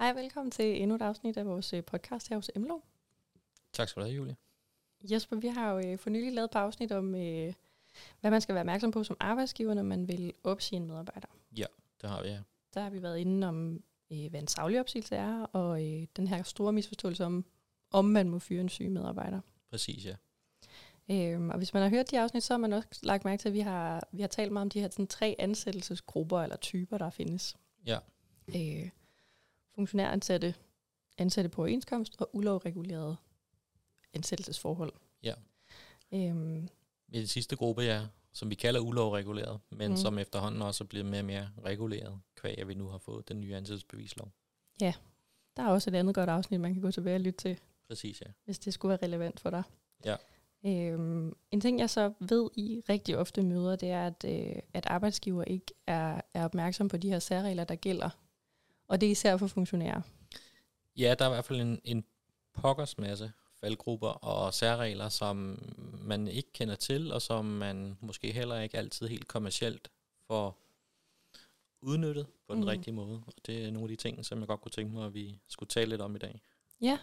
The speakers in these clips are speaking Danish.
Hej, velkommen til endnu et afsnit af vores øh, podcast her hos Emlo. Tak skal du have, Julie. Jesper, vi har jo øh, for nylig lavet et par afsnit om, øh, hvad man skal være opmærksom på som arbejdsgiver, når man vil opsige en medarbejder. Ja, det har vi, ja. Der har vi været inde om, hvad en savlig opsigelse er, og den her store misforståelse om, om man må fyre en syg medarbejder. Præcis, ja. Øhm, og hvis man har hørt de afsnit, så har man også lagt mærke til, at vi har, vi har talt meget om de her sådan, tre ansættelsesgrupper eller typer, der findes. Ja. Øh, funktionæransatte, ansatte på overenskomst og ulovregulerede ansættelsesforhold. Ja. Øhm, I den sidste gruppe, ja, som vi kalder ulovreguleret, men Mm. som efterhånden også er blevet mere og mere reguleret, kvæg at vi nu har fået den nye ansættelsesbevislov. der er også et andet godt afsnit, man kan gå tilbage og lytte til, Præcis, ja. hvis det skulle være relevant for dig. Ja. Øhm, en ting, jeg så ved i rigtig ofte møder, det er, at, øh, at arbejdsgiver ikke er, er opmærksom på de her særregler, der gælder. Og det er især for funktionærer. Ja, der er i hvert fald en, en pokkers masse faldgrupper og særregler, som man ikke kender til, og som man måske heller ikke altid helt kommercielt får udnyttet på den mm. rigtige måde. Og det er nogle af de ting, som jeg godt kunne tænke mig, at vi skulle tale lidt om i dag. Ja,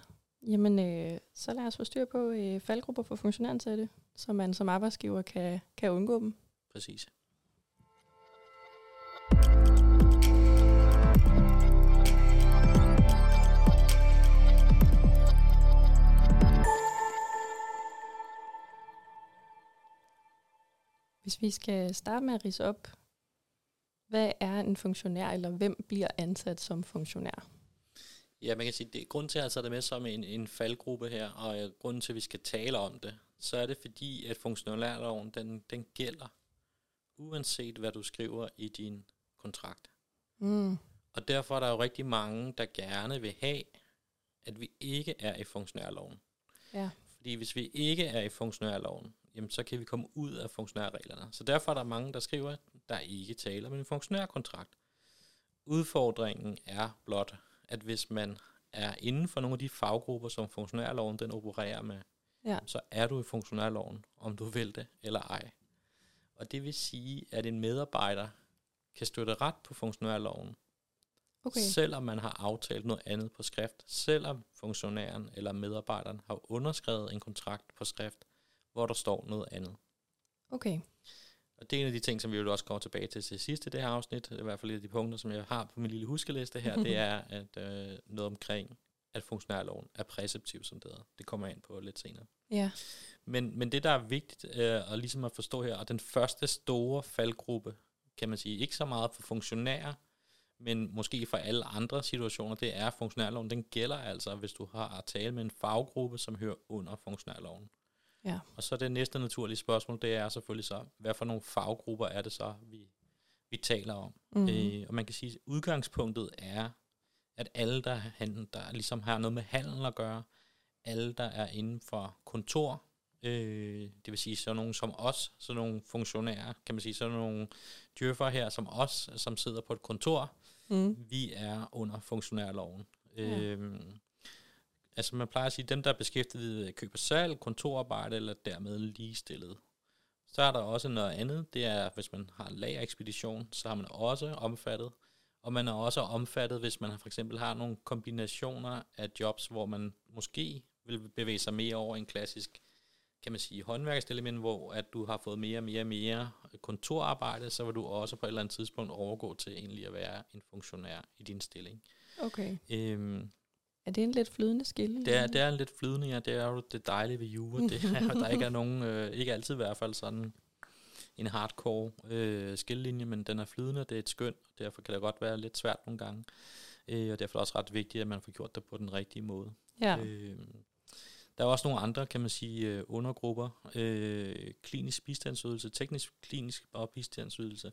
jamen øh, så lad os få styr på øh, faldgrupper for funktionæransatte, så man som arbejdsgiver kan, kan undgå dem. Præcis. Hvis vi skal starte med at rise op, hvad er en funktionær, eller hvem bliver ansat som funktionær? Ja, man kan sige, det er grund til, at jeg det med som en, en faldgruppe her, og øh, grunden til, at vi skal tale om det, så er det fordi, at funktionærloven, den, den gælder, uanset hvad du skriver i din kontrakt. Mm. Og derfor er der jo rigtig mange, der gerne vil have, at vi ikke er i funktionærloven. Ja. Fordi hvis vi ikke er i funktionærloven, jamen så kan vi komme ud af funktionærreglerne. Så derfor er der mange, der skriver, at der ikke taler om en funktionærkontrakt. Udfordringen er blot, at hvis man er inden for nogle af de faggrupper, som funktionærloven den opererer med, Ja. så er du i funktionærloven, om du vil det eller ej. Og det vil sige, at en medarbejder kan støtte ret på funktionærloven, Okay. selvom man har aftalt noget andet på skrift, selvom funktionæren eller medarbejderen har underskrevet en kontrakt på skrift, hvor der står noget andet. okay. Og det er en af de ting, som vi vil også komme tilbage til til sidst i det her afsnit. I hvert fald et af de punkter, som jeg har på min lille huskeliste her. det er at øh, noget omkring, at funktionærloven er præceptiv, som det hedder. Det kommer jeg ind på lidt senere. Ja. Men, men det, der er vigtigt øh, at, ligesom at forstå her, og den første store faldgruppe, kan man sige, ikke så meget for funktionærer, men måske for alle andre situationer, det er funktionærloven. Den gælder altså, hvis du har at tale med en faggruppe, som hører under funktionærloven. Ja. Og så det næste naturlige spørgsmål, det er selvfølgelig så, hvad for nogle faggrupper er det så, vi, vi taler om? Mm. Øh, og man kan sige, at udgangspunktet er, at alle, der, han, der ligesom har noget med handel at gøre, alle, der er inden for kontor, øh, det vil sige sådan nogle som os, sådan nogle funktionærer, kan man sige, sådan nogle djøffer her som os, som sidder på et kontor, Mm. vi er under funktionærloven. Ja. Ja. Altså man plejer at sige, dem der er beskæftiget i køb og salg, kontorarbejde eller dermed ligestillet. Så er der også noget andet, det er, hvis man har lagerekspedition, så har man også omfattet. Og man er også omfattet, hvis man for eksempel har nogle kombinationer af jobs, hvor man måske vil bevæge sig mere over en klassisk, kan man sige, håndværkselement, hvor at du har fået mere og mere og mere kontorarbejde, så vil du også på et eller andet tidspunkt overgå til egentlig at være en funktionær i din stilling. Okay. Øhm, Er det en lidt flydende skille? det, er, det er en lidt flydende, ja, det er jo det dejlige ved jura, det er, at der ikke er nogen, øh, ikke altid i hvert fald sådan en hardcore øh, skillelinje, men den er flydende, det er et skøn, og derfor kan det godt være lidt svært nogle gange, øh, og derfor er det også ret vigtigt, at man får gjort det på den rigtige måde. Ja. Øh, der er også nogle andre, kan man sige, øh, undergrupper. Øh, klinisk bistandsydelse, teknisk klinisk og bistandsydelse.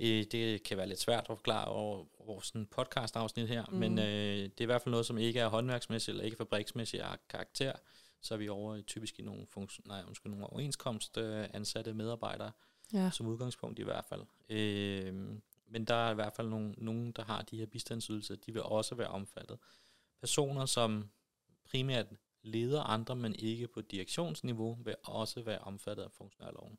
Øh, det kan være lidt svært at forklare over, over sådan en podcast-afsnit her, mm. men øh, det er i hvert fald noget, som ikke er håndværksmæssigt eller ikke fabriksmæssigt karakter. Så er vi over i typisk i nogle, funktion, nej, undskyld, nogle overenskomst øh, ansatte medarbejdere, ja. som udgangspunkt i hvert fald. Øh, men der er i hvert fald nogen, nogen, der har de her bistandsydelser, de vil også være omfattet. Personer, som primært leder andre, men ikke på direktionsniveau, vil også være omfattet af funktionærloven.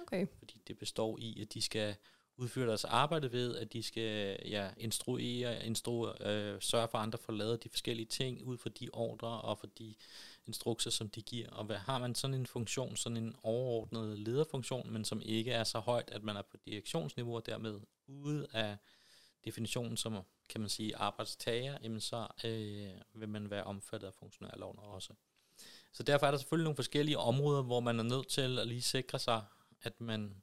Okay. Fordi det består i, at de skal udføre deres arbejde ved, at de skal ja, instruere, instru, øh, sørge for, at andre får lavet de forskellige ting ud fra de ordre og for de instrukser, som de giver. Og hvad har man sådan en funktion, sådan en overordnet lederfunktion, men som ikke er så højt, at man er på direktionsniveau og dermed ude af definitionen som, kan man sige, arbejdstager, jamen så øh, vil man være omfattet af funktionærloven også. Så derfor er der selvfølgelig nogle forskellige områder, hvor man er nødt til at lige sikre sig, at man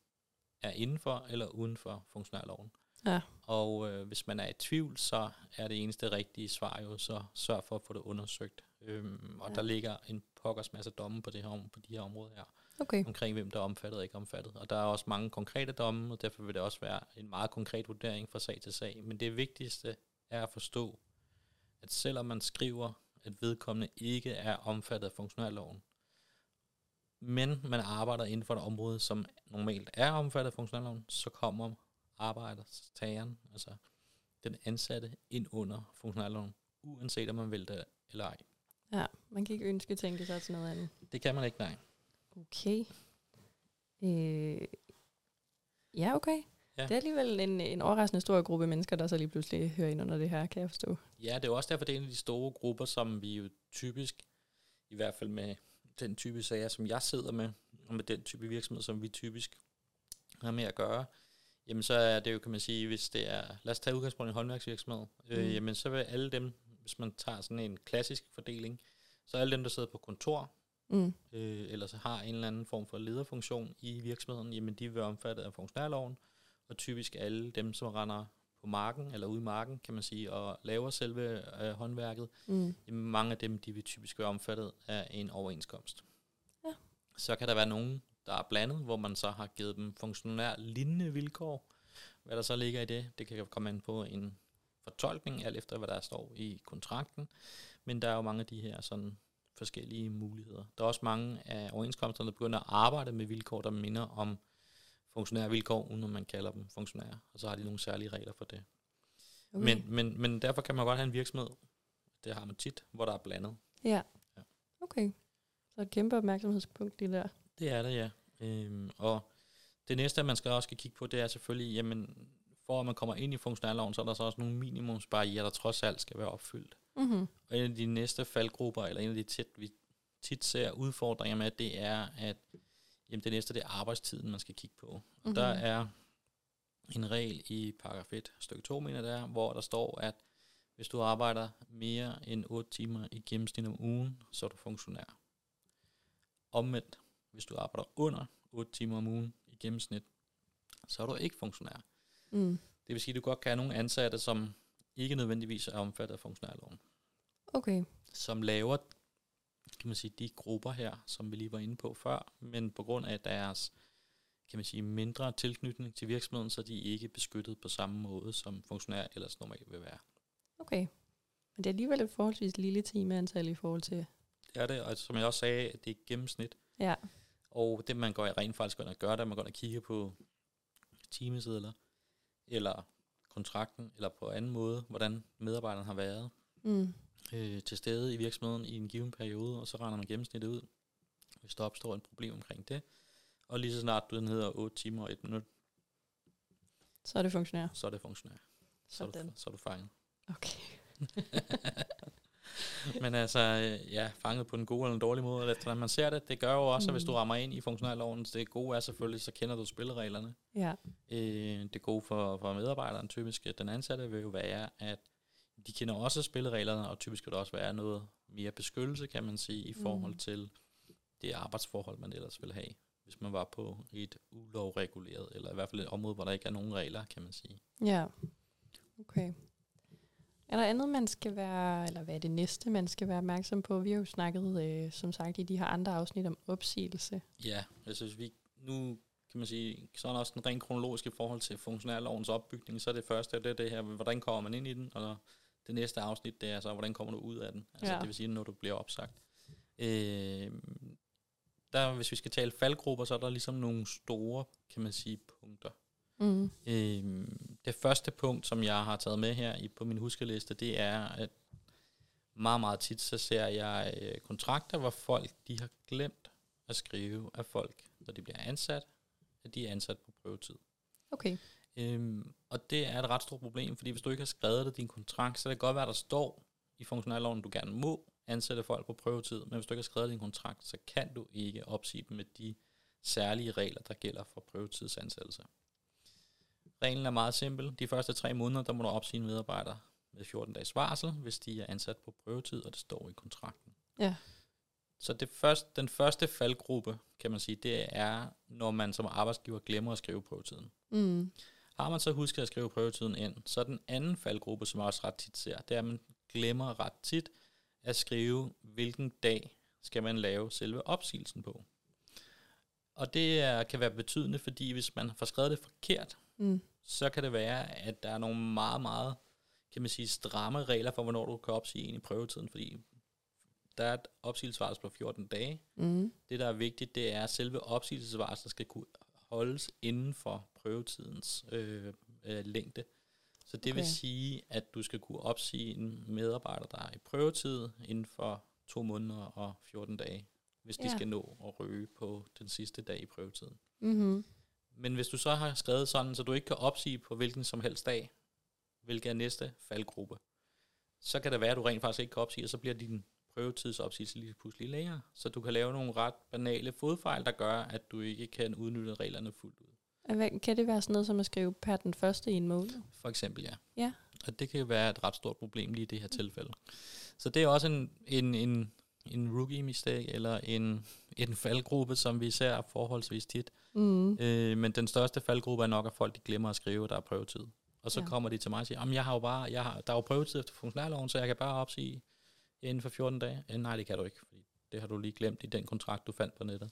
er inden for eller uden for funktionærloven. Ja. Og øh, hvis man er i tvivl, så er det eneste rigtige svar jo, så sørg for at få det undersøgt. Øhm, og ja. der ligger en pokkers masse domme på, det her, på de her områder her, Okay. omkring hvem der er omfattet og ikke omfattet. Og der er også mange konkrete domme, og derfor vil det også være en meget konkret vurdering fra sag til sag. Men det vigtigste er at forstå, at selvom man skriver, at vedkommende ikke er omfattet af funktionærloven, men man arbejder inden for et område, som normalt er omfattet af funktionærloven, så kommer arbejdstageren, altså den ansatte, ind under funktionærloven, uanset om man vil det eller ej. Ja, man kan ikke ønske tænke sig til noget andet. Det kan man ikke, nej. Okay. Øh, ja, okay. Ja. Det er alligevel en, en overraskende stor gruppe mennesker, der så lige pludselig hører ind under det her, kan jeg forstå. Ja, det er jo også derfor, det er en af de store grupper, som vi jo typisk, i hvert fald med den type sager, som jeg sidder med, og med den type virksomhed, som vi typisk har med at gøre, jamen så er det jo, kan man sige, hvis det er, lad os tage udgangspunkt i en håndværksvirksomhed, mm. øh, Mm. jamen så vil alle dem, hvis man tager sådan en klassisk fordeling, så alle dem, der sidder på kontor, Mm. øh, eller så har en eller anden form for lederfunktion i virksomheden, jamen de vil omfattet af funktionærloven, og typisk alle dem, som render på marken, eller ude i marken, kan man sige, og laver selve øh, håndværket, Mm. jamen mange af dem, de vil typisk være omfattet af en overenskomst. Ja. Så kan der være nogen, der er blandet, hvor man så har givet dem funktionær lignende vilkår. Hvad der så ligger i det, det kan komme an på en fortolkning, alt efter hvad der står i kontrakten. Men der er jo mange af de her sådan forskellige muligheder. Der er også mange af overenskomsterne, der begynder at arbejde med vilkår, der minder om funktionære vilkår, uden at man kalder dem funktionære. Og så har de nogle særlige regler for det. Okay. Men, men, men derfor kan man godt have en virksomhed, det har man tit, hvor der er blandet. Ja. Ja. Okay. Så et kæmpe opmærksomhedspunkt lige der. Det er det, ja. Øhm, og det næste, man skal også skal kigge på, det er selvfølgelig, jamen, for at man kommer ind i funktionærloven, så er der så også nogle minimumsbarriere, der trods alt skal være opfyldt. Mm-hmm. Og en af de næste faldgrupper, eller en af de tit, vi tit ser udfordringer med, det er, at jamen, det næste det er arbejdstiden, man skal kigge på. Og Mhm. der er en regel i paragraf 1, stykke 2, mener det er, hvor der står, at hvis du arbejder mere end 8 timer i gennemsnit om ugen, så er du funktionær. Omvendt, hvis du arbejder under 8 timer om ugen i gennemsnit, så er du ikke funktionær. Mm. Det vil sige, at du godt kan have nogle ansatte, som ikke nødvendigvis er omfattet af funktionærloven Okay. som laver kan man sige, de grupper her, som vi lige var inde på før, men på grund af deres kan man sige, mindre tilknytning til virksomheden, så de er ikke beskyttet på samme måde, som funktionær ellers normalt vil være. Okay. Men det er alligevel et forholdsvis lille timeantal i forhold til... Det er det, og som jeg også sagde, at det er gennemsnit, Ja. og det man går rent faktisk går ind og gør, det er, at man går ind og kigger på timesedler, eller kontrakten, eller på anden måde, hvordan medarbejderen har været Mm. Øh, til stede i virksomheden i en given periode, og så regner man gennemsnittet ud, hvis der opstår et problem omkring det. Og lige så snart den hedder 8 timer og 1 minut, Så er det funktionær. så er det funktionær. Så er, du, så er du fanget. Okay. Men altså, øh, ja, fanget på den gode eller den dårlige måde, eller hvordan man ser det, det gør jo også, at hvis du Mm. rammer ind i funktionærloven, så det gode er selvfølgelig, så kender du spillereglerne. Ja. Øh, det gode for, for medarbejderen, typisk den ansatte, vil jo være, at de kender også spillereglerne, og typisk vil der også være noget mere beskyttelse, kan man sige, i forhold Mm. til det arbejdsforhold, man ellers vil have, hvis man var på et ulovreguleret, eller i hvert fald et område, hvor der ikke er nogen regler, kan man sige. Ja. Okay. Er der andet, man skal være, eller hvad er det næste, man skal være opmærksom på? Vi har jo snakket, øh, som sagt, i de her andre afsnit om opsigelse. Ja, jeg synes, vi nu kan man sige, sådan også den rent kronologiske forhold til funktionærlovens opbygning, så er det første, det er det her, hvordan kommer man ind i den, og det næste afsnit, det er så, hvordan kommer du ud af den, altså Ja. det vil sige, når du bliver opsagt. Øh, der, hvis vi skal tale faldgrupper, så er der ligesom nogle store, kan man sige, punkter. Mm. Øh, det første punkt, som jeg har taget med her i, på min huskeliste, det er, at meget, meget tit, så ser jeg øh, kontrakter, hvor folk, de har glemt at skrive, at folk, når de bliver ansat, at de er ansat på prøvetid. Okay. Øhm, og det er et ret stort problem, fordi hvis du ikke har skrevet det i din kontrakt, så kan det godt være, at der står i funktionærloven, du gerne må ansætte folk på prøvetid, men hvis du ikke har skrevet din kontrakt, så kan du ikke opsige dem med de særlige regler, der gælder for prøvetidsansættelse. Reglen er meget simpel. De første tre måneder, der må du opsige en medarbejder med 14 dages varsel, hvis de er ansat på prøvetid, og det står i kontrakten. Ja. Så det første, den første faldgruppe, kan man sige, det er, når man som arbejdsgiver glemmer at skrive prøvetiden. Mm. Har man så husket at skrive prøvetiden ind, så den anden faldgruppe, som jeg også ret tit ser, det er, at man glemmer ret tit at skrive, hvilken dag skal man lave selve opsigelsen på. Og det er, kan være betydende, fordi hvis man får skrevet det forkert, Mm. så kan det være, at der er nogle meget, meget, kan man sige, stramme regler for, hvornår du kan opsige en i prøvetiden, fordi der er et opsigelsesvarsel på 14 dage. Mm. Det, der er vigtigt, det er, at selve opsigelsesvarslet skal kunne holdes inden for prøvetidens øh, øh, længde. Så det okay. vil sige, at du skal kunne opsige en medarbejder, der er i prøvetid inden for to måneder og 14 dage, hvis de Ja. skal nå at ryge på den sidste dag i prøvetiden. Mm-hmm. Men hvis du så har skrevet sådan, så du ikke kan opsige på hvilken som helst dag, hvilken er næste faldgruppe, så kan det være, at du rent faktisk ikke kan opsige, og så bliver din prøvetidsopsigelse lige pludselig længere. Så du kan lave nogle ret banale fodfejl, der gør, at du ikke kan udnytte reglerne fuldt ud. Hvad- Kan det være sådan noget som at skrive per den første i en måned? For eksempel, ja. Ja. Og det kan være et ret stort problem lige i det her tilfælde. Så det er også en, en, en, en rookie mistake, eller en, en faldgruppe, som vi ser forholdsvis tit. Mm. Øh, men den største faldgruppe er nok, at folk de glemmer at skrive, der er prøvetid. Og så Ja. kommer de til mig og siger, jeg har jo bare, jeg har, der er jo prøvetid efter funktionærloven, så jeg kan bare opsige inden for 14 dage. Øh, nej, det kan du ikke, fordi det har du lige glemt i den kontrakt, du fandt på nettet.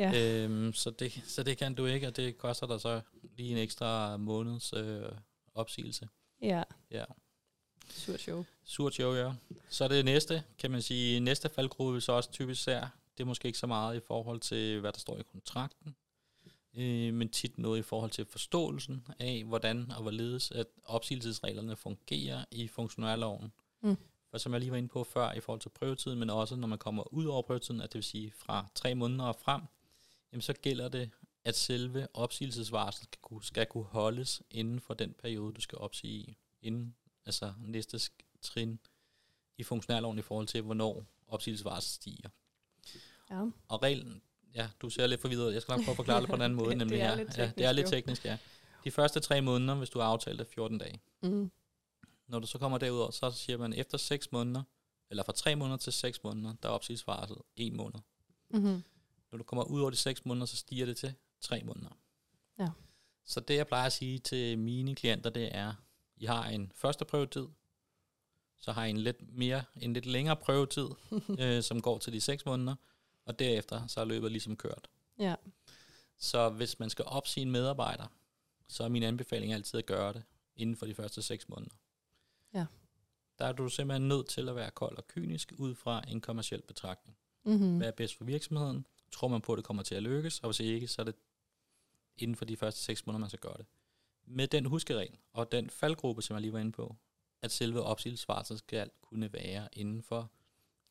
Ja. Øhm, så, det, så det kan du ikke, og det koster dig så lige en ekstra måneds øh, opsigelse. ja. Ja. Surt show. Surt show, ja. Så det næste, kan man sige, næste faldgruppe så også typisk ser, det er måske ikke så meget i forhold til, hvad der står i kontrakten, øh, men tit noget i forhold til forståelsen af, hvordan og hvorledes at opsigelsesreglerne fungerer i funktionærloven. Mm. For som jeg lige var inde på før i forhold til prøvetiden, men også når man kommer ud over prøvetiden, at det vil sige fra tre måneder og frem, jamen så gælder det, at selve opsigelsesvarslet skal kunne, skal kunne holdes inden for den periode, du skal opsige i, inden altså næste trin i funktionærloven i forhold til, hvornår opsigelsesvarslet stiger. Ja. Og reglen, ja, du ser lidt forvirret ud. Jeg skal nok prøve at forklare det på en anden måde. Det- nemlig det er her. lidt ja, det er teknisk, lidt teknisk, ja. De første tre måneder, hvis du har aftalt det 14 dage. Mm. Når du så kommer derudover, så siger man efter 6 måneder, eller fra 3 måneder til 6 måneder, der er opsigelsesvarslet 1 måned. Mm-hmm. Når du kommer ud over de 6 måneder, så stiger det til 3 måneder. Ja. Så det, jeg plejer at sige til mine klienter, det er, I har en første prøvetid, så har I en lidt mere, en lidt længere prøvetid, øh, som går til de 6 måneder, og derefter så er løbet ligesom kørt. Ja. Så hvis man skal opsige en medarbejder, så er min anbefaling altid at gøre det inden for de første 6 måneder. Ja. Der er du simpelthen nødt til at være kold og kynisk ud fra en kommersiel betragtning. Mm-hmm. Hvad er bedst for virksomheden? Tror man på, at det kommer til at lykkes? Og hvis ikke, så er det inden for de første 6 måneder, man skal gøre det. Med den huskeregel og den faldgruppe, som jeg lige var inde på, at selve opsigelsesvarslet skal kunne være inden for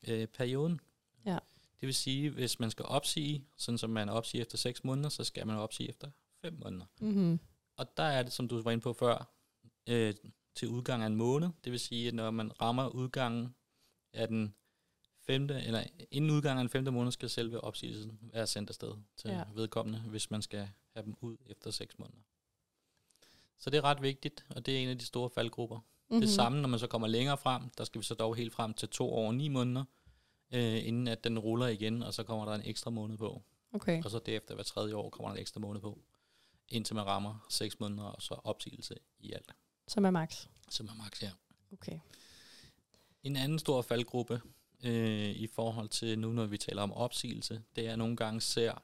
øh, perioden. Ja. Det vil sige, hvis man skal opsige, sådan som man opsiger efter 6 måneder, så skal man opsige efter 5 måneder. Mm-hmm. Og der er det, som du var inde på før, øh, til udgang af en måned. Det vil sige, at når man rammer udgangen af den femte, eller inden udgangen af den femte måned, skal selve opsigelsen være sendt afsted til Ja. ja. vedkommende, hvis man skal have dem ud efter 6 måneder. Så det er ret vigtigt, og det er en af de store faldgrupper. Mm-hmm. Mhm. Det samme, når man så kommer længere frem, der skal vi så dog helt frem til to år og ni måneder, øh, inden at den ruller igen, og så kommer der en ekstra måned på. Okay. Og så derefter hver tredje år kommer der en ekstra måned på, indtil man rammer 6 måneder, og så opsigelse i alt, Som er max. som er max her. Okay. En anden stor faldgruppe øh, i forhold til nu, når vi taler om opsigelse, det er, nogle gange ser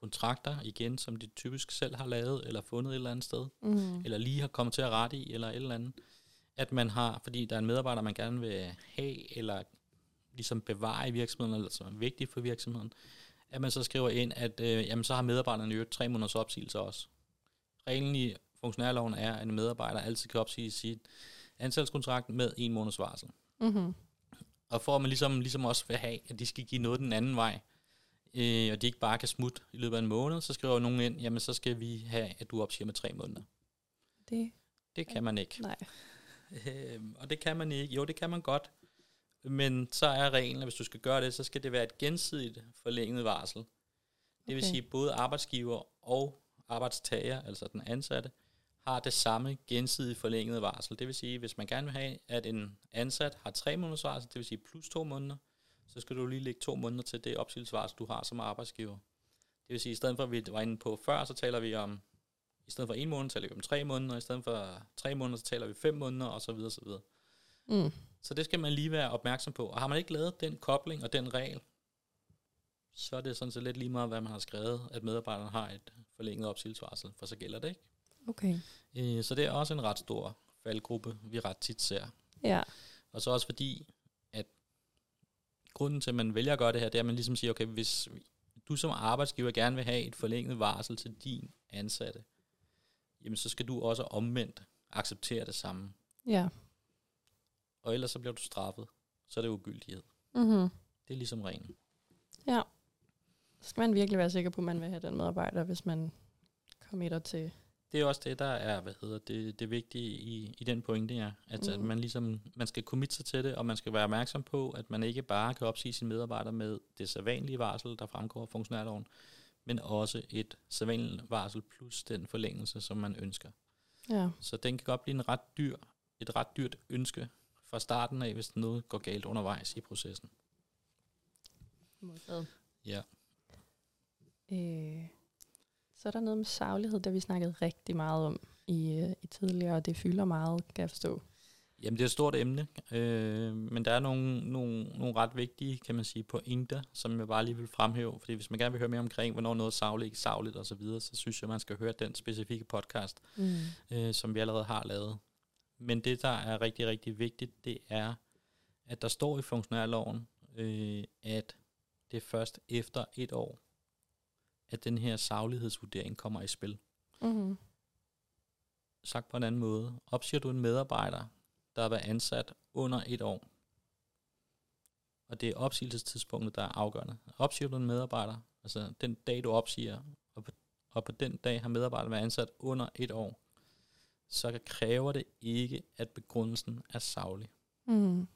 kontrakter igen, som de typisk selv har lavet, eller fundet et eller andet sted, Mm. eller lige har kommet til at rette i, eller et eller andet. At man har, fordi der er en medarbejder, man gerne vil have, eller ligesom bevare i virksomheden, eller som er vigtig for virksomheden, at man så skriver ind, at øh, jamen, så har medarbejderne jo tre måneders opsigelse også. Reglen i funktionærloven er, at en medarbejder altid kan opsige sit ansættelseskontrakt med en måneds varsel. Mm-hmm. Og for at man ligesom, ligesom også vil have, at de skal give noget den anden vej, øh, og de ikke bare kan smutte i løbet af en måned, så skriver nogen ind, jamen så skal vi have, at du opsiger med tre måneder. Det, Det kan man ikke. nej. Øhm, og det kan man ikke. Jo, det kan man godt. Men så er reglen, at hvis du skal gøre det, så skal det være et gensidigt forlænget varsel. Det vil Okay. sige, at både arbejdsgiver og arbejdstager, altså den ansatte, har det samme gensidigt forlængede varsel. Det vil sige, hvis man gerne vil have, at en ansat har tre måneders varsel, det vil sige plus to måneder, så skal du lige lægge to måneder til det opsigelsesvarsel, du har som arbejdsgiver. Det vil sige, i stedet for, at vi var inde på før, så taler vi om, i stedet for en måned, taler vi om tre måneder, i stedet for tre måneder, så taler vi fem måneder, og så videre, så videre. Mm. Så det skal man lige være opmærksom på. Og har man ikke lavet den kobling og den regel, så er det sådan set lidt lige meget, hvad man har skrevet, at medarbejderen har et forlænget opsigelsesvarsel, for så gælder det ikke. Okay. Øh, Så det er også en ret stor faldgruppe, vi ret tit ser. Ja. Og så også fordi, at grunden til, at man vælger at gøre det her, det er, at man ligesom siger, okay, hvis du som arbejdsgiver gerne vil have et forlænget varsel til din ansatte, jamen så skal du også omvendt acceptere det samme. Ja. Og ellers så bliver du straffet. Så er det ugyldighed. Mm-hmm. Det er ligesom reglen. Ja. Så skal man virkelig være sikker på, at man vil have den medarbejder, hvis man committer til... Det er også det, der er, hvad hedder det, det vigtige i, i den pointe, ja. At, mm. at man ligesom, man skal committe sig til det, og man skal være opmærksom på, at man ikke bare kan opsige sine medarbejdere med det sædvanlige varsel, der fremgår af funktionærloven, men også et sædvanligt varsel plus den forlængelse, som man ønsker. Ja. Så den kan godt blive en ret dyr, et ret dyrt ønske fra starten af, hvis noget går galt undervejs i processen. Modtaget. Ja. Øh, så er der noget med saglighed, der vi snakkede rigtig meget om i, øh, i tidligere, og det fylder meget, kan jeg forstå. Jamen, det er et stort emne, øh, men der er nogle, nogle, nogle ret vigtige, kan man sige, pointer, som jeg bare lige vil fremhæve. Fordi hvis man gerne vil høre mere omkring, hvornår noget er savligt, ikke savligt osv., så, så synes jeg, man skal høre den specifikke podcast, Mm. øh, som vi allerede har lavet. Men det, der er rigtig, rigtig vigtigt, det er, at der står i funktionærloven, øh, at det er først efter et år, at den her saglighedsvurdering kommer i spil. Mm-hmm. Sagt på en anden måde, opsiger du en medarbejder, der har været ansat under et år, og det er opsigelsestidspunktet, der er afgørende. Opsiger du en medarbejder, altså den dag, du opsiger, og på, og på den dag har medarbejderen været ansat under et år, så kræver det ikke, at begrundelsen er savlig. Mm.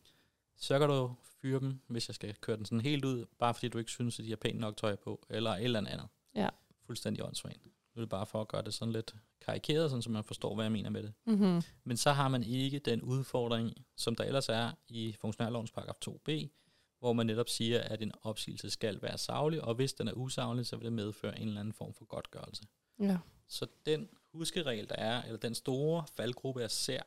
Så kan du fyre dem, hvis jeg skal køre den sådan helt ud, bare fordi du ikke synes, at de har pænt nok tøj på, eller et eller andet. Ja. Fuldstændig åndssvagt. Nu er det bare for at gøre det sådan lidt karikeret, sådan så man forstår, hvad jeg mener med det. Mm-hmm. Men så har man ikke den udfordring, som der ellers er i funktionærlovens paragraf 2b, hvor man netop siger, at en opsigelse skal være savlig, og hvis den er usaglig, så vil det medføre en eller anden form for godtgørelse. Ja. Så den huskeregel, der er, eller den store faldgruppe, jeg ser,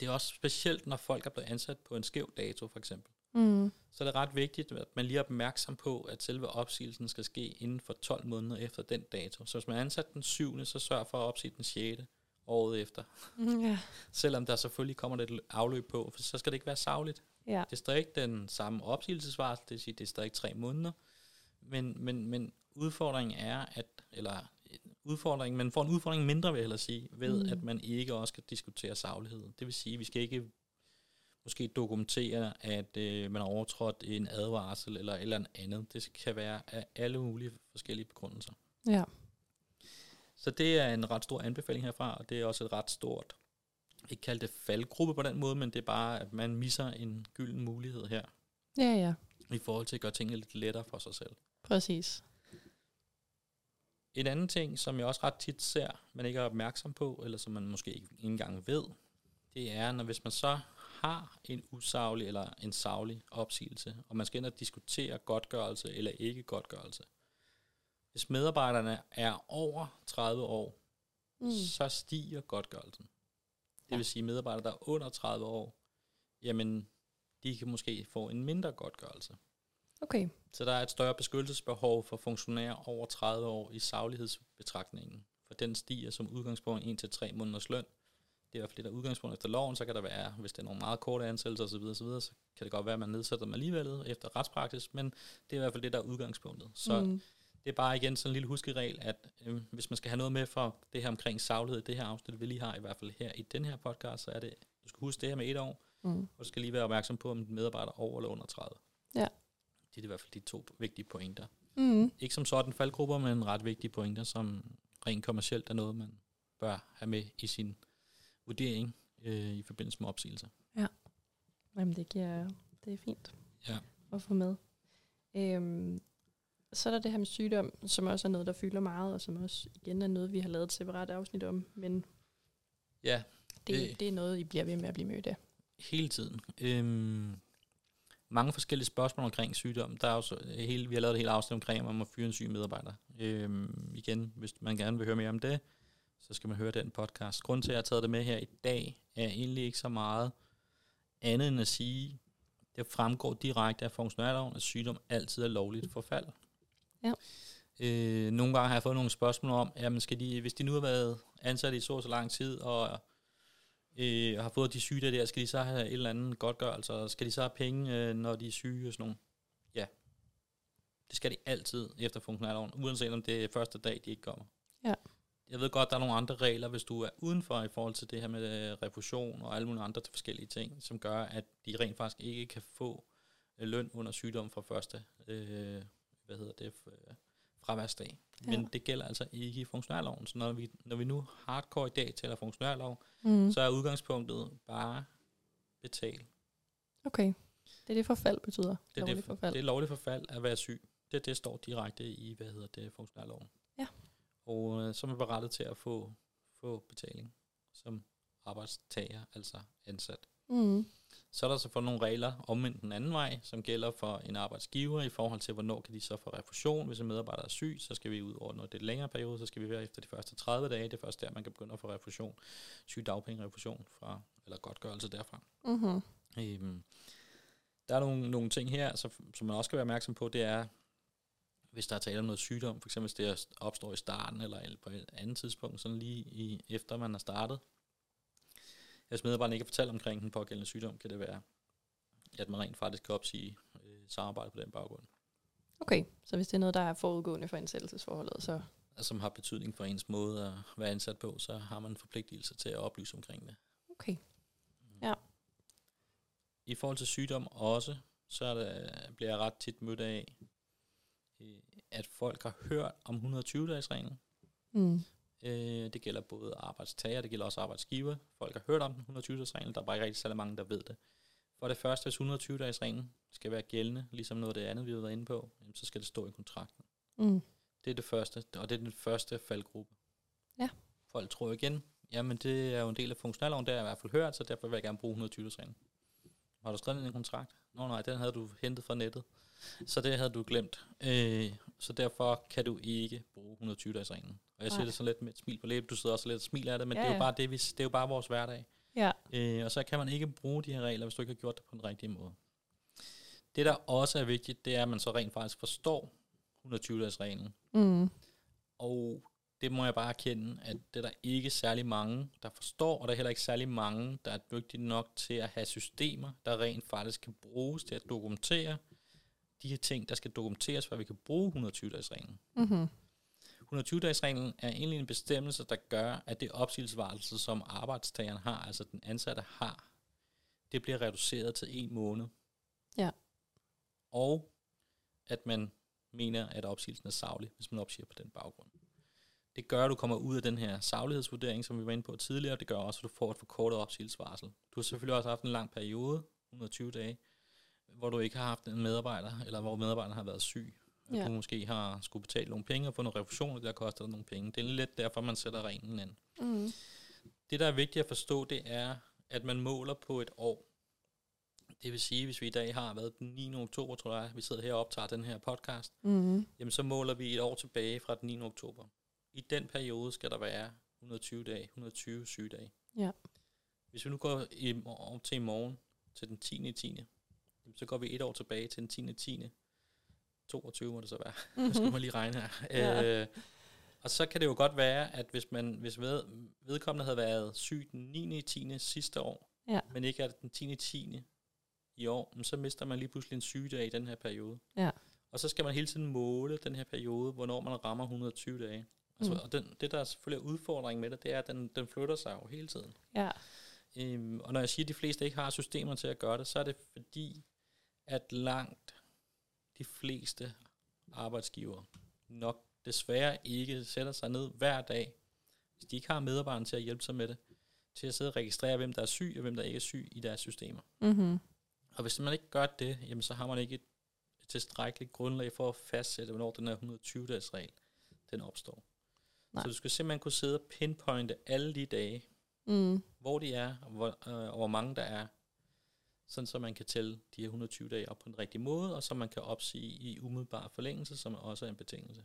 det er også specielt, når folk er blevet ansat på en skæv dato, for eksempel. Mm. Så er det ret vigtigt, at man lige er opmærksom på, at selve opsigelsen skal ske inden for 12 måneder efter den dato. Så hvis man er ansat den 7., så sørg for at opsige den 6. året efter. Mm, Ja. Selvom der selvfølgelig kommer lidt afløb på, for så skal det ikke være savligt. Ja. Det er stadig den samme opsigelsesvarsel, det vil sige, det er stadig tre måneder. Men, men, men udfordringen er, at, eller udfordringen, man får en udfordring mindre, vil jeg hellere sige, ved mm. at man ikke også skal diskutere saglighed. Det vil sige, at vi skal ikke måske dokumentere, at øh, man har overtrådt en advarsel eller eller andet. Det kan være af alle mulige forskellige begrundelser. Ja. Så det er en ret stor anbefaling herfra, og det er også et ret stort, ikke kalde det faldgruppe på den måde, men det er bare, at man misser en gylden mulighed her, Ja, ja. i forhold til at gøre tingene lidt lettere for sig selv. Præcis. En anden ting, som jeg også ret tit ser, man ikke er opmærksom på, eller som man måske ikke engang ved, det er, når hvis man så har en usaglig eller en savlig opsigelse, og man skal ind og diskutere godtgørelse eller ikke godtgørelse. Hvis medarbejderne er over 30 år, Mm. så stiger godtgørelsen. Det Ja. vil sige, at medarbejdere, der er under 30 år, jamen, de kan måske få en mindre godtgørelse. Okay. Så der er et større beskyttelsesbehov for funktionærer over 30 år i saglighedsbetragtningen. For den stiger som udgangspunkt 1 til 3 måneders løn. Det er i hvert fald det, der er udgangspunkt efter loven. Så kan der være, hvis det er nogle meget korte ansættelser osv., osv., så kan det godt være, at man nedsætter dem alligevel efter retspraksis, men det er i hvert fald det, der er udgangspunktet. Så mm. det er bare igen sådan en lille huskeregel, at øh, hvis man skal have noget med for det her omkring saglighed, det her afsnit, vi lige har i hvert fald her i den her podcast, så er det, du skal huske det her med et år, Mm. og du skal lige være opmærksom på, om din medarbejder er over eller under 30. Ja. Det er i hvert fald de to vigtige pointer. Mm. Ikke som sådan faldgrupper, men ret vigtige pointer, som rent kommercielt er noget, man bør have med i sin vurdering øh, i forbindelse med opsigelser. Jamen, det, giver, det er fint Ja. at få med. Øhm, så er der det her med sygdom, som også er noget, der fylder meget, og som også igen er noget, vi har lavet et separat afsnit om, men Ja, det, Det- det, er noget, I bliver ved med at blive mødt af. hele tiden. Øhm, mange forskellige spørgsmål omkring sygdom. Der er jo så hele, vi har lavet et helt afsnit omkring, om må fyre en syg medarbejder. Øhm, igen, hvis man gerne vil høre mere om det, så skal man høre den podcast. Grunden til, at jeg har taget det med her i dag, er egentlig ikke så meget andet end at sige, det fremgår direkte af funktionærloven, at sygdom altid er lovligt forfald. Ja. Øh, nogle gange har jeg fået nogle spørgsmål om, jamen skal de, hvis de nu har været ansat i så og så lang tid, og øh, har fået de syge der, skal de så have et eller andet godtgørelse, og skal de så have penge, øh, når de er syge og sådan nogle? Ja. Det skal de altid efter funktionærloven, uanset om det er første dag, de ikke kommer. Ja. Jeg ved godt, der er nogle andre regler, hvis du er udenfor i forhold til det her med øh, refusion og alle mulige andre forskellige ting, som gør, at de rent faktisk ikke kan få øh, løn under sygdom fra første, øh, hvad hedder det, øh, fraværsdag. Ja. Men det gælder altså ikke i funktionærloven. Så når vi, når vi nu hardcore i dag taler funktionærlov, Mm. så er udgangspunktet bare betal. Okay. Det er det forfald betyder. Det er, Lovlig det, forfald. det er lovligt forfald at være syg. Det, det står direkte i, hvad hedder det, funktionærloven. Og øh, så er berettet til at få, få betaling som arbejdstager, altså ansat. Mm. Så er der så for nogle regler omvendt den anden vej, som gælder for en arbejdsgiver i forhold til, hvornår kan de så få refusion. Hvis en medarbejder er syg, så skal vi ud over noget lidt længere periode, så skal vi være efter de første 30 dage. Det er først der, man kan begynde at få refusion, sygedagpenge-refusion fra, eller godtgørelse derfra. Mm-hmm. Øhm, der er nogle, nogle ting her, så, som man også skal være opmærksom på, det er, hvis der er tale om noget sygdom, for eksempel hvis det opstår i starten, eller på et andet tidspunkt, sådan lige i, efter man har startet. Hvis medarbejderen ikke kan fortælle omkring den pågældende sygdom, kan det være, at man rent faktisk kan opsige øh, samarbejde på den baggrund, Okay, så hvis det er noget, der er forudgående for ansættelsesforholdet, så... som har betydning for ens måde at være ansat på, så har man en forpligtelse til at oplyse omkring det. Okay. Ja. I forhold til sygdom også, så er det, bliver jeg ret tit mødt af, at folk har hørt om 120-dages-reglen. Mm. Øh, Det gælder både arbejdstager, det gælder også arbejdsgiver. Folk har hørt om den 120-dages-reglen, der er bare ikke rigtig særlig mange, der ved det. For det første, hvis 120-dages-reglen skal være gældende, ligesom noget af det andet, vi har været inde på, jamen, så skal det stå i kontrakten. Mm. Det er det første, og det er den første faldgruppe. Ja. Folk tror igen, jamen det er jo en del af funktionalloven, det har jeg i hvert fald hørt, så derfor vil jeg gerne bruge 120-dages-reglen. Har du skrevet den i en kontrakt? Nå nej, den havde du hentet fra nettet. Så det havde du glemt. Øh, så derfor kan du ikke bruge 120-dages-reglen. Og jeg siger Nej. det så lidt med et smil på læben. Du sidder også lidt og smiler af det, men Ja, det er jo bare det, vi, det er jo bare vores hverdag. Ja. Øh, og så kan man ikke bruge de her regler, hvis du ikke har gjort det på den rigtige måde. Det, der også er vigtigt, det er, at man så rent faktisk forstår 120-dages-reglen. Mm. Og det må jeg bare erkende, at det er der ikke særlig mange, der forstår, og der er heller ikke særlig mange, der er dygtige nok til at have systemer, der rent faktisk kan bruges til at dokumentere de her ting, der skal dokumenteres, for at vi kan bruge 120-dages-reglen. Mm-hmm. 120-dages-reglen er egentlig en bestemmelse, der gør, at det opsigelsesvarelse, som arbejdstageren har, altså den ansatte har, det bliver reduceret til en måned. Ja. Og at man mener, at opsigelsen er savlig, hvis man opsiger på den baggrund. Det gør, at du kommer ud af den her savlighedsvurdering, som vi var inde på tidligere. Det gør også, at du får et forkortet opsigelsesvarsel. Du har selvfølgelig også haft en lang periode, 120 dage, hvor du ikke har haft en medarbejder, eller hvor medarbejderen har været syg. At Ja. du måske har skulle betale nogle penge og få noget refusion, og det har kostet dig nogle penge. Det er lidt derfor, man sætter reglen ind. Mm. Det, der er vigtigt at forstå, det er, at man måler på et år. Det vil sige, hvis vi i dag har været den 9. oktober, tror jeg, vi sidder her og optager den her podcast, Mm. jamen så måler vi et år tilbage fra den 9. oktober. I den periode skal der være 120 dage, 120 sygedage. Ja. Hvis vi nu går i, mor- til i morgen, til den 10. 10. så går vi et år tilbage til den 10. 10. 22 må det så være. Mm-hmm. skal man lige regne her. Ja. Øh, og så kan det jo godt være, at hvis, man, hvis ved, vedkommende havde været syg den 9. 10. sidste år, Ja. men ikke er den 10. 10. i år, så mister man lige pludselig en sygedag i den her periode. Ja. Og så skal man hele tiden måle den her periode, hvornår man rammer 120 dage. Altså, Mm. Og den, det, der er selvfølgelig er udfordringen med det, det er, at den, den flytter sig jo hele tiden. Ja. Øhm, og når jeg siger, at de fleste ikke har systemer til at gøre det, så er det fordi, at langt de fleste arbejdsgiver nok desværre ikke sætter sig ned hver dag hvis de ikke har medarbejderne til at hjælpe sig med det, til at sidde og registrere, hvem der er syg og hvem der ikke er syg i deres systemer. Mm-hmm. Og hvis man ikke gør det, jamen så har man ikke et, et tilstrækkeligt grundlag for at fastsætte, hvornår den her 120-dages regel den opstår. Nej. Så du skal simpelthen kunne sidde og pinpointe alle de dage, Mm. hvor de er, og hvor, øh, og hvor mange der er, sådan så man kan tælle de her 120 dage op på den rigtige måde, og så man kan opsige i umiddelbar forlængelse, som også er en betingelse.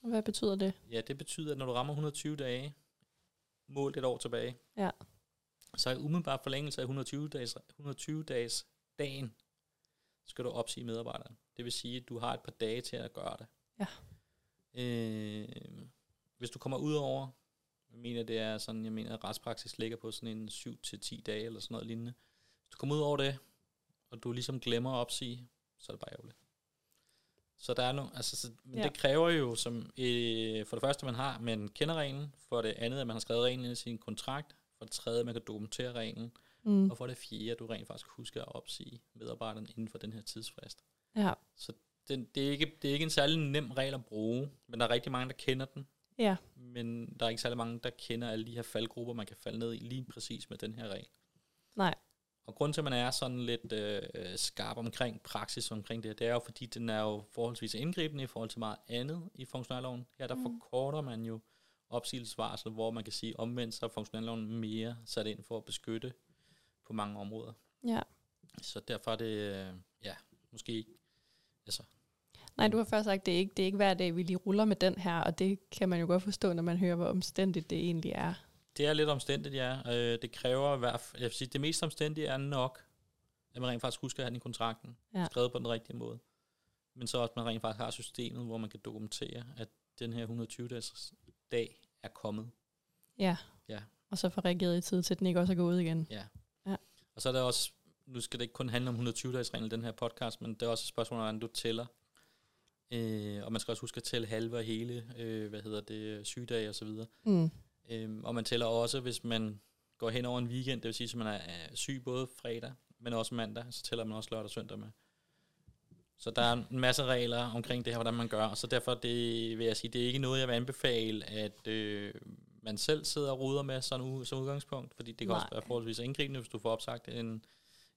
Hvad betyder det? Ja, det betyder, at når du rammer 120 dage, målt et år tilbage, Ja. så er umiddelbar forlængelse af 120 dages, 120 dages dagen, skal du opsige medarbejderen. Det vil sige, at du har et par dage til at gøre det. Ja. Øh, hvis du kommer ud over, jeg mener, det er sådan, jeg mener, at retspraksis ligger på sådan en 7-10 dage eller sådan noget lignende. Hvis du kommer ud over det, og du ligesom glemmer at opsige, så er det bare ærgerligt. Så der er no, altså, så, men Ja. det kræver jo som, øh, for det første, man har, man kender reglen, for det andet, at man har skrevet reglen ind i sin kontrakt, for det tredje, at man kan dokumentere reglen, Mm. og for det fjerde, at du rent faktisk husker at opsige medarbejderen inden for den her tidsfrist. Ja. Så den, det, er ikke, det er ikke en særlig nem regel at bruge, men der er rigtig mange, der kender den. Ja. Men der er ikke særlig mange, der kender alle de her faldgrupper, man kan falde ned i lige præcis med den her regel. Nej. Og grunden til, at man er sådan lidt øh, skarp omkring praksis omkring det, det er jo, fordi den er jo forholdsvis indgribende i forhold til meget andet i funktionærloven. Her der Mm. forkorter man jo opsigelsesvarsel, hvor man kan sige, omvendt så er funktionærloven mere sat ind for at beskytte på mange områder. Ja. Så derfor er det, øh, ja, måske ikke, altså, Nej, du har først sagt, det er ikke, det er ikke hver dag, vi lige ruller med den her, og det kan man jo godt forstå, når man hører, hvor omstændigt det egentlig er. Det er lidt omstændigt, ja. Øh, det kræver hvert jeg vil sige, det mest omstændige er nok, at man rent faktisk husker at have den i kontrakten, Ja. skrevet på den rigtige måde. Men så også, at man rent faktisk har systemet, hvor man kan dokumentere, at den her 120-dages dag er kommet. Ja. Ja. Og så får reageret i tid til, at den ikke også er gået igen. Ja. Ja. Og så er der også, nu skal det ikke kun handle om 120-dages-reglen i den her podcast, men det er også et spørgsmål, hvordan du tæller. Øh, og man skal også huske at tælle halve og hele, øh, hvad hedder det, sygedage og så videre. Mm. Øhm, og man tæller også, hvis man går hen over en weekend, det vil sige, at man er syg både fredag, men også mandag, så tæller man også lørdag og søndag med. Så der er en masse regler omkring det her, hvordan man gør, og så derfor det, vil jeg sige, det er ikke noget, jeg vil anbefale, at øh, man selv sidder og ruder med sådan u- som udgangspunkt, fordi det kan Nej. også være forholdsvis indgribende, hvis du får opsagt en,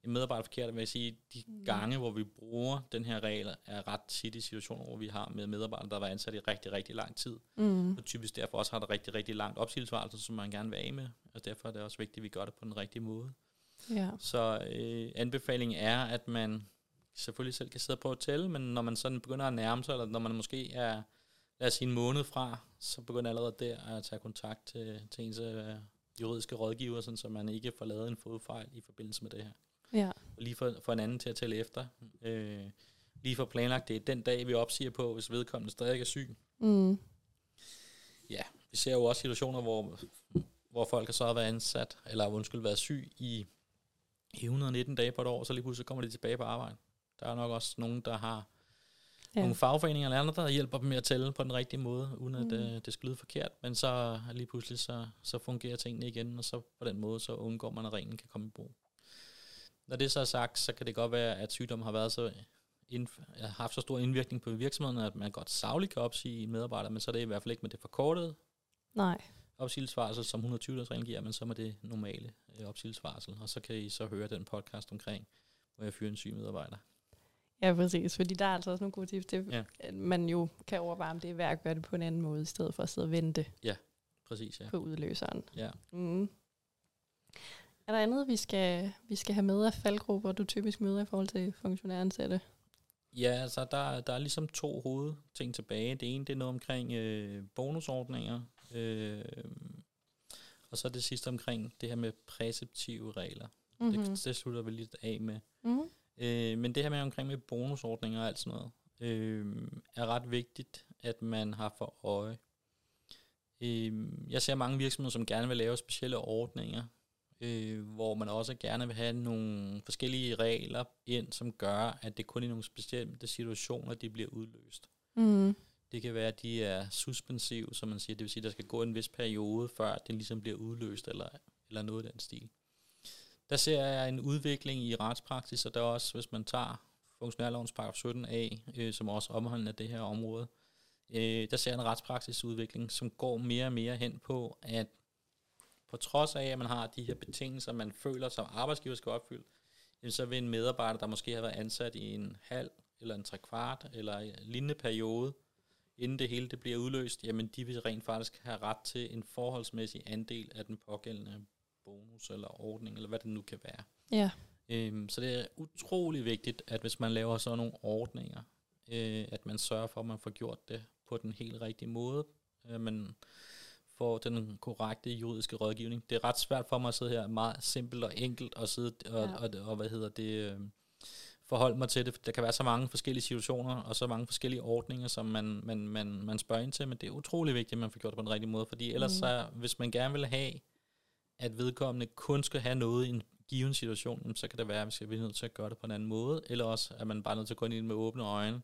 en medarbejder forkert, vil jeg sige, de Mm. gange, hvor vi bruger den her regel, er ret tit i situationer, hvor vi har med medarbejdere, der har været ansat i rigtig, rigtig lang tid, Mm. og typisk derfor også har det rigtig, rigtig langt opsigelsesvarsel, som man gerne vil af med, og derfor er det også vigtigt, at vi gør det på den rigtige måde. Ja. Så øh, anbefalingen er, at man selvfølgelig selv kan sidde på at tælle, men når man sådan begynder at nærme sig, eller når man måske er, lad os sige, en måned fra, så begynder allerede der at tage kontakt til, til ens øh, juridiske rådgiver, sådan, så man ikke får lavet en fodfejl i forbindelse med det her. Ja. Og lige for, for en anden til at tælle efter. Øh, lige for planlagt, det er den dag, vi opsiger på, hvis vedkommende stadig er syg. Mm. Vi ser jo også situationer, hvor, hvor folk så har været ansat, eller undskyld, været syg i, i 119 dage på et år, så lige pludselig kommer de tilbage på arbejde. Der er nok også nogen, der har ja. Ja. nogle fagforeninger eller andre, der hjælper dem med at tælle på den rigtige måde, uden at Mm. mm. det, skal lyde forkert. Men så lige pludselig, så, så fungerer tingene igen, og så på den måde, så undgår man, at reglen kan komme i brug. Når det så er sagt, så kan det godt være, at sygdommen har været så indf- har haft så stor indvirkning på virksomheden, at man godt savligt kan opsige en medarbejder, men så er det i hvert fald ikke med det forkortede Nej. opsigelsesvarsel, som 120 reglen giver, men så med det normale øh, opsigelsesvarsel. Og så kan I så høre den podcast omkring, hvor jeg fyrer en syg medarbejder. Ja, præcis. Fordi der er altså også nogle gode tips til, Ja. at man jo kan overveje, om det er værd at gøre det på en anden måde, i stedet for at sidde og vente Præcis, ja. på udløseren. ja. Mm. Er der andet, vi skal, vi skal have med af faldgrupper, du typisk møder i forhold til funktionæransatte? Ja, altså der, der er ligesom to hovedting tilbage. Det ene, det er noget omkring øh, bonusordninger, øh, og så det sidste omkring det her med præceptive regler. Mm-hmm. Det, det slutter vi lidt af med. Mm-hmm. Øh, men det her med omkring med bonusordninger og alt sådan noget, øh, er ret vigtigt, at man har for øje. Øh, jeg ser mange virksomheder, som gerne vil lave specielle ordninger, øh, hvor man også gerne vil have nogle forskellige regler ind, som gør, at det kun i nogle bestemte situationer, de bliver udløst. Mm. Det kan være, at de er suspensive, som man siger. Det vil sige, at der skal gå en vis periode, før den ligesom bliver udløst, eller, eller noget af den stil. Der ser jeg en udvikling i retspraksis, og der er også, hvis man tager funktionærlovens paragraf 17a, øh, som også omhandler det her område, øh, der ser en retspraksisudvikling, som går mere og mere hen på, at på trods af, at man har de her betingelser, man føler som arbejdsgiver skal opfylde, jamen så vil en medarbejder, der måske har været ansat i en halv eller en trekvart eller en lignende periode, inden det hele det bliver udløst, jamen de vil rent faktisk have ret til en forholdsmæssig andel af den pågældende bonus eller ordning, eller hvad det nu kan være. Ja. Øhm, så det er utrolig vigtigt, at hvis man laver sådan nogle ordninger, øh, at man sørger for, at man får gjort det på den helt rigtige måde. Øh, man får den korrekte juridiske rådgivning. Det er ret svært for mig at sidde her meget simpelt og enkelt og sidde og, Ja. og, og, og hvad hedder det, øh, forholde mig til det. Der kan være så mange forskellige situationer og så mange forskellige ordninger, som man, man, man, man spørger ind til, men det er utrolig vigtigt, at man får gjort det på den rigtige måde, fordi ellers Mm. så, hvis man gerne vil have, at vedkommende kun skal have noget i en given situation, så kan det være, at vi skal blive nødt til at gøre det på en anden måde, eller også er man bare nødt til at gå ind i det med åbne øjne,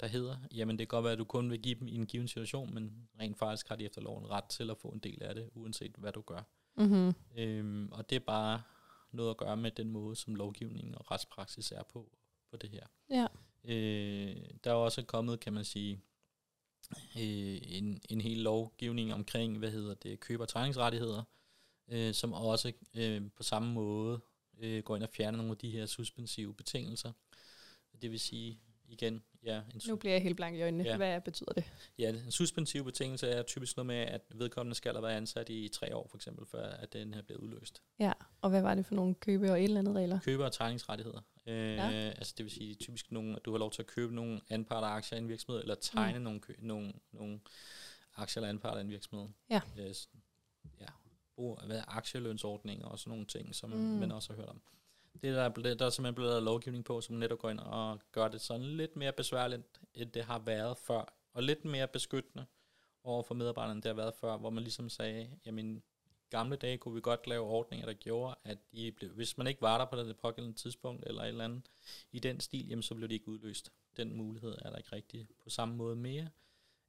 der hedder, jamen det kan godt være, at du kun vil give dem i en given situation, men rent faktisk har de efter loven ret til at få en del af det, uanset hvad du gør. Mm-hmm. Øhm, og det er bare noget at gøre med den måde, som lovgivningen og retspraksis er på, på det her. Ja. Øh, der er også kommet, kan man sige, øh, en, en hel lovgivning omkring, hvad hedder det, køb- og træningsrettigheder, øh, som også øh, på samme måde øh, går ind og fjerner nogle af de her suspensive betingelser. Det vil sige, igen, ja, en, Nu bliver jeg helt blank i øjnene. Ja. Hvad betyder det? ja, en suspensiv betingelse er typisk noget med, at vedkommende skal have været ansat i tre år, for eksempel, før at den her bliver udløst. Ja, og hvad var det for nogle købe- og et eller andet regler? købe- og tegningsrettigheder. Øh, Ja. Altså det vil sige typisk nogle, at du har lov til at købe nogle anparter aktier i en virksomhed, eller tegne mm. nogle, kø- nogle, nogle aktier eller anparter i en virksomhed. Ja. Øh, ja. Brug, hvad er aktielønsordninger og sådan nogle ting, som mm. man også har hørt om. Det er der, er der er simpelthen blevet lavet lovgivning på, som netop går ind og gør det sådan lidt mere besværligt, end det har været før, og lidt mere beskyttende over for medarbejderne, end det har været før, hvor man ligesom sagde, jamen gamle dage kunne vi godt lave ordninger, der gjorde, at I blev, hvis man ikke var der på det pågældende tidspunkt, eller et eller andet i den stil, jamen så blev det ikke udløst. Den mulighed er der ikke rigtig på samme måde mere.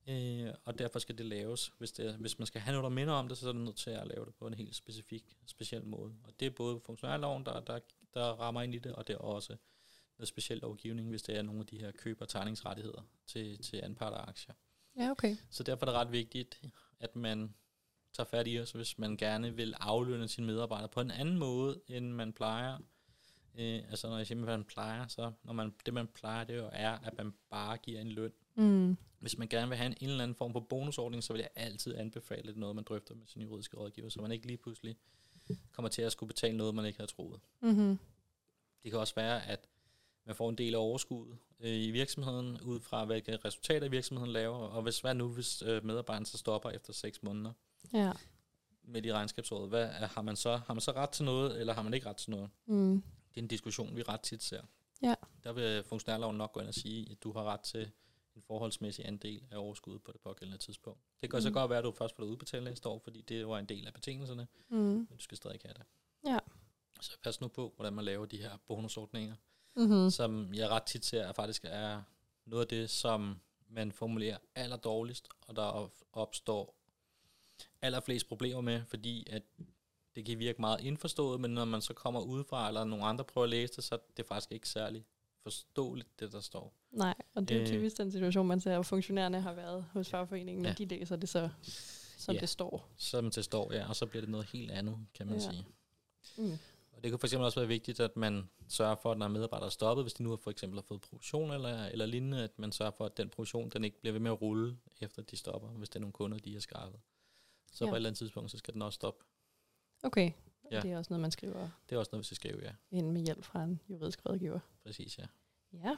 Øh, og derfor skal det laves. Hvis, det, hvis man skal have noget, der minder om det, så er det nødt til at lave det på en helt specifik, speciel måde. Og det er både funktionærloven, der, der, der rammer ind i det, og det er også noget speciel lovgivning, hvis det er nogle af de her køb- og tegningsrettigheder til, til anparter aktier. Ja, okay. Så derfor er det ret vigtigt, at man tager fat i os, hvis man gerne vil aflønne sine medarbejdere på en anden måde, end man plejer. Øh, altså når jeg siger, at man plejer, så når man, det man plejer, det jo er, at man bare giver en løn. Mm. Hvis man gerne vil have en, en eller anden form for bonusordning, så vil jeg altid anbefale, at det er noget, man drøfter med sin juridiske rådgiver, så man ikke lige pludselig kommer til at skulle betale noget, man ikke havde troet. Mm-hmm. Det kan også være, at man får en del af overskuddet øh, i virksomheden, ud fra hvilke resultater virksomheden laver, og hvis hvad nu, hvis øh, medarbejderen så stopper efter 6 måneder Ja. med i regnskabsåret, hvad er, har, man så, har man så ret til noget, eller har man ikke ret til noget? Mm. Det er en diskussion, vi ret tit ser. Ja. Der vil funktionærloven nok gå ind og sige, at du har ret til en forholdsmæssig andel af overskuddet på det pågældende tidspunkt. Det kan mm. så godt være, at du først får det udbetalt næste år, fordi det var en del af betingelserne, Mm. men du skal stadig have det. Ja. Så pas nu på, hvordan man laver de her bonusordninger, Mm-hmm. som jeg ret tit ser, at faktisk er noget af det, som man formulerer aller dårligst, og der op- opstår allerflest problemer med, fordi at det kan virke meget indforstået, men når man så kommer udefra, eller nogle andre prøver at læse det, så er det faktisk ikke særlig forståeligt, det der står. Nej, og det er jo Øh. typisk den situation, man ser, at funktionærerne har været hos fagforeningen, men Ja. de læser det så, som Ja. det står. Som det står, ja, og så bliver det noget helt andet, kan man Ja. sige. Mm. Og det kan for eksempel også være vigtigt, at man sørger for, at når medarbejdere er stoppet, hvis de nu har for eksempel har fået provision eller, eller lignende, at man sørger for, at den provision den ikke bliver ved med at rulle, efter de stopper, hvis det er nogle kunder, de har skaffet. Så Ja. på et eller andet tidspunkt, så skal den også stoppe. Okay, Ja. det er også noget, man skriver Det er også noget, vi skal skrive, ja. ind med hjælp fra en juridisk rådgiver. Præcis, ja. Ja.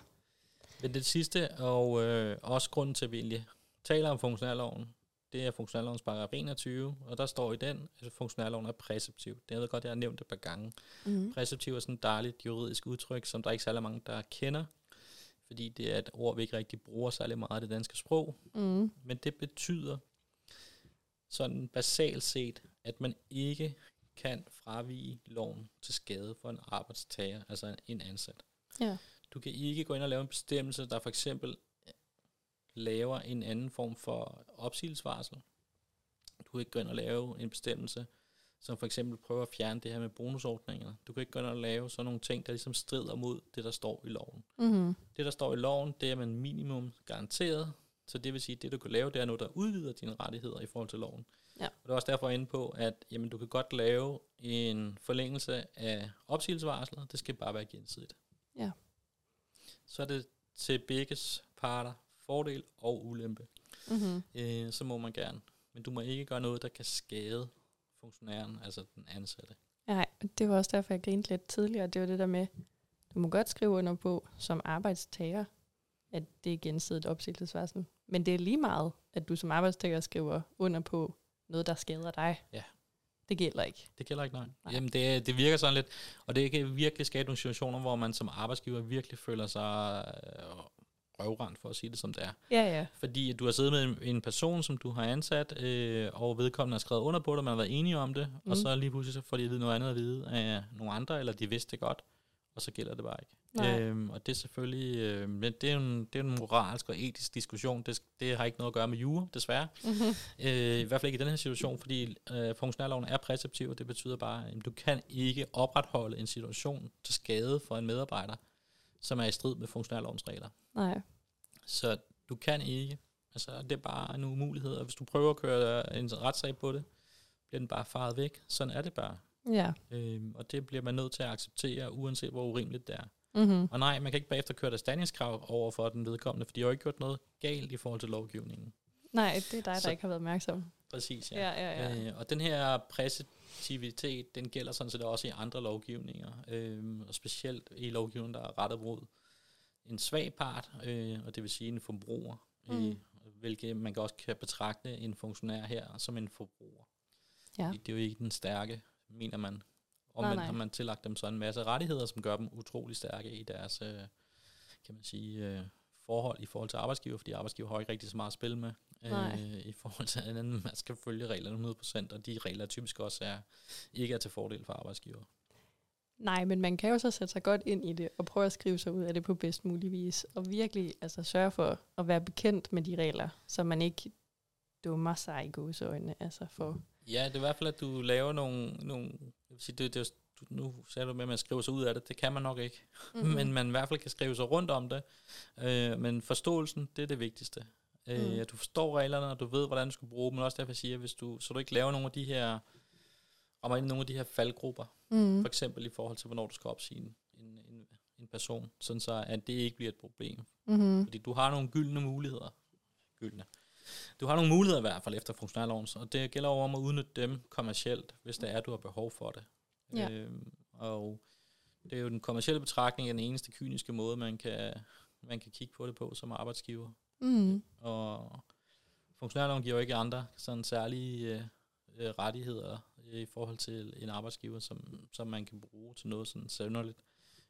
Men det sidste, og øh, også grunden til, at vi egentlig taler om funktionærloven, det er funktionærlovens paragraf 21, og der står i den, at funktionærloven er præceptiv. Det ved godt, jeg har nævnt det et par gange. Mm. Præceptiv er sådan et dejligt juridisk udtryk, som der ikke er særlig mange, der kender, fordi det er et ord, vi ikke rigtig bruger særlig meget i det danske sprog. Mm. Men det betyder sådan basalt set, at man ikke kan fravige loven til skade for en arbejdstager, altså en ansat. Ja. Du kan ikke gå ind og lave en bestemmelse, der for eksempel laver en anden form for opsigelsesvarsel. Du kan ikke gå ind og lave en bestemmelse, som for eksempel prøver at fjerne det her med bonusordninger. Du kan ikke gå ind og lave sådan nogle ting, der ligesom strider mod det, der står i loven. Mm. Det, der står i loven, det er man minimum garanteret Så det vil sige, at det du kan lave, det er noget, der udvider dine rettigheder i forhold til loven. Ja. Og det er også derfor er inde på, at jamen, du kan godt lave en forlængelse af opsigelsesvarslet. Det skal bare være gensidigt. Ja. Så er det til begges parter fordel og ulempe. Mm-hmm. Øh, så må man gerne. Men du må ikke gøre noget, der kan skade funktionæren, altså den ansatte. Nej, det var også derfor, jeg grinte lidt tidligere. Det var det der med, du må godt skrive under på som arbejdstager, at det er gensidigt opsigelsesvarsel. Men det er lige meget, at du som arbejdstager skriver under på noget, der skader dig. Ja. Det gælder ikke. Det gælder ikke, nej. Nej. Jamen, det, det virker sådan lidt, og det kan virkelig skabe nogle situationer, hvor man som arbejdsgiver virkelig føler sig øh, røvrendt, for at sige det som det er. Ja, ja. Fordi du har siddet med en, en person, som du har ansat, øh, og vedkommende har skrevet under på det, man har været enige om det. Mm. og så lige pludselig så får de at vide noget andet at vide af nogle andre, eller de vidste det godt, og så gælder det bare ikke. Nej. Øhm, og det er selvfølgelig, øh, men det er, en, det er en moralsk og etisk diskussion, det, det har ikke noget at gøre med jure, desværre. Mm-hmm. Øh, I hvert fald ikke i den her situation, fordi øh, funktionærloven er præceptiv, og det betyder bare, at du kan ikke opretholde en situation til skade for en medarbejder, som er i strid med funktionærlovens regler. Nej. Så du kan ikke. Altså, det er bare en umulighed, og hvis du prøver at køre en retssag på det, bliver den bare faret væk. Sådan er det bare. Ja. Øhm, og det bliver man nødt til at acceptere, uanset hvor urimeligt det er. Mm-hmm. Og nej, man kan ikke bagefter køre et erstatningskrav over for den vedkommende, for de har jo ikke gjort noget galt i forhold til lovgivningen. Nej, det er dig, der Så- ikke har været opmærksom. Præcis, Ja, ja, ja. Øh, og den her præceptivitet, den gælder sådan set også i andre lovgivninger, øh, og specielt i lovgivningen, der er rettet mod en svag part, øh, og det vil sige en forbruger, mm. Mm. øh, hvilket man også kan betragte en funktionær her som en forbruger. Ja. Det er jo ikke den stærke, mener man. Og Nej, man nej. har man tillagt dem så en masse rettigheder, som gør dem utrolig stærke i deres, øh, kan man sige, øh, forhold i forhold til arbejdsgiver, fordi arbejdsgiver har ikke rigtig så meget at spille med Nej. øh, i forhold til andet. Man skal følge reglerne 100%, og de regler typisk også er, ikke er til fordel for arbejdsgiver. Nej, men man kan jo så sætte sig godt ind i det og prøve at skrive sig ud af det på bedst mulig vis. Og virkelig altså, sørge for at være bekendt med de regler, så man ikke dummer sig i gåseøjne. Altså for, Ja, det er i hvert fald, at du laver nogle... nogle jeg vil sige, det, det, du, nu sagde du med, at man skriver sig ud af det. Det kan man nok ikke. Mm-hmm. Men man i hvert fald kan skrive sig rundt om det. Øh, men forståelsen, det er det vigtigste. Øh, Mm. At du forstår reglerne, og du ved, hvordan du skal bruge dem. Men også derfor siger jeg, hvis du, så du ikke laver nogle af de her... Rammer ind i nogle af de her faldgrupper. mm. For eksempel i forhold til, hvornår du skal opsige en, en, en, en person. Sådan så, at det ikke bliver et problem. Mm-hmm. Fordi du har nogle gyldne muligheder. Gyldne. Du har nogle muligheder i hvert fald efter funktionærloven, og det gælder over om at udnytte dem kommercielt, hvis det er, du har behov for det. Ja. Øhm, og det er jo den kommercielle betragtning, er den eneste kyniske måde, man kan, man kan kigge på det på som arbejdsgiver. Mm. Og funktionærloven giver jo ikke andre sådan særlige øh, øh, rettigheder i forhold til en arbejdsgiver, som, som man kan bruge til noget sådan sønderligt.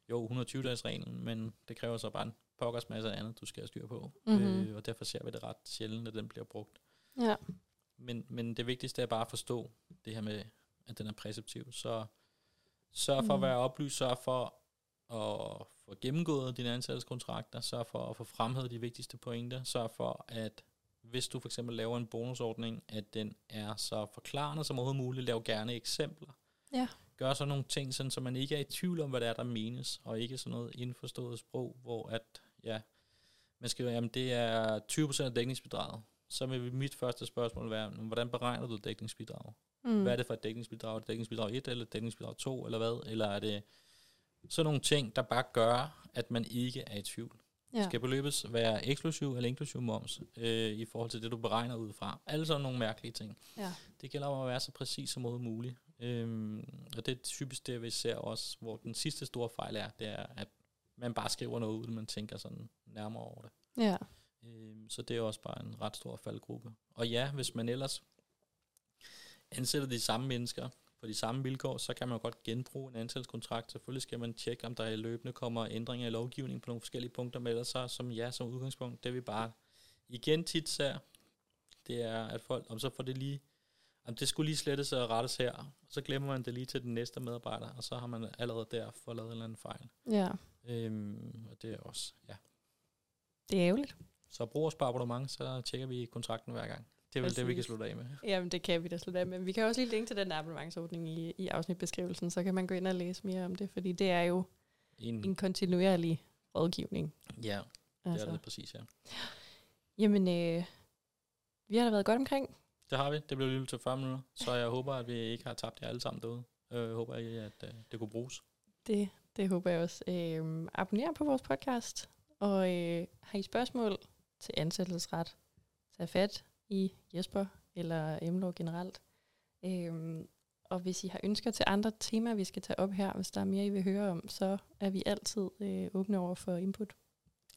Jo, 120-dages reglen, men det kræver så bare en pokkers masse andet, du skal have styr på. Mhm. Øh, og derfor ser vi det ret sjældent, at den bliver brugt. Ja. Men, men det vigtigste er bare at forstå det her med, at den er præceptiv. Så sørg for at Mhm. være oplyst, sørg for at få gennemgået dine ansættelseskontrakter, sørg for at få fremhævet de vigtigste pointer, sørg for at hvis du for eksempel laver en bonusordning, at den er så forklarende som overhovedet muligt, lav gerne eksempler. Ja. Gør så nogle ting, sådan, så man ikke er i tvivl om, hvad det er, der menes, og ikke sådan noget indforstået sprog, hvor at, ja, man skriver, jamen det er 20% af dækningsbidraget. Så vil mit første spørgsmål være, "Men hvordan beregner du dækningsbidraget? Mm. Hvad er det for et dækningsbidrag? Er det dækningsbidrag 1 eller dækningsbidrag 2 eller hvad? Eller er det sådan nogle ting, der bare gør, at man ikke er i tvivl? Ja. Skal beløbet være eksklusiv eller inklusiv moms øh, i forhold til det, du beregner ud fra? Alle sådan nogle mærkelige ting. Ja. Det gælder om at være så præcis som muligt. Øhm, og det er typisk det, vi ser også, hvor den sidste store fejl er, det er, at man bare skriver noget ud, man tænker sådan nærmere over det. Ja. Øhm, så det er også bare en ret stor faldgruppe. Og ja, hvis man ellers ansætter de samme mennesker på de samme vilkår, så kan man godt genbruge en ansættelseskontrakt. Selvfølgelig skal man tjekke, om der i løbende kommer ændringer i lovgivningen på nogle forskellige punkter, men ellers så som ja, som udgangspunkt, det vi bare igen tit ser, det er, at folk, om så får det lige, om det skulle lige slettes og rettes her, og så glemmer man det lige til den næste medarbejder, og så har man allerede der fået lavet en eller anden fejl. ja. Øhm, og det er også, ja. Det er ærgerligt. Så brugerspabonnement, så tjekker vi kontrakten hver gang. Det er vel det, vi kan slutte af med. Jamen, det kan vi da slutte af med. Vi kan også lige linke til den abonnementsordning i, i afsnitbeskrivelsen, så kan man gå ind og læse mere om det, fordi det er jo En, en kontinuerlig rådgivning. ja, det er Altså. det præcis, ja. Jamen, øh, vi har da været godt omkring. Det har vi. Det blev lyttet til 40 minutter. Så jeg håber, at vi ikke har tabt jer alle sammen derude. Øh, Jeg håber ikke, at øh, det kunne bruges. Det, det håber jeg også. Øh, abonner på vores podcast, og øh, har I spørgsmål til ansættelsesret, tag fat i Jesper eller Emlor generelt. Øh, og hvis I har ønsker til andre temaer, vi skal tage op her, hvis der er mere, I vil høre om, så er vi altid øh, åbne over for input.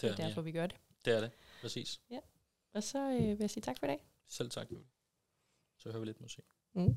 Det er det, derfor, vi gør det. det er det. Præcis. Og så øh, vil jeg sige tak for i dag. Selv tak, Julie så hører vi lidt musik. Mm.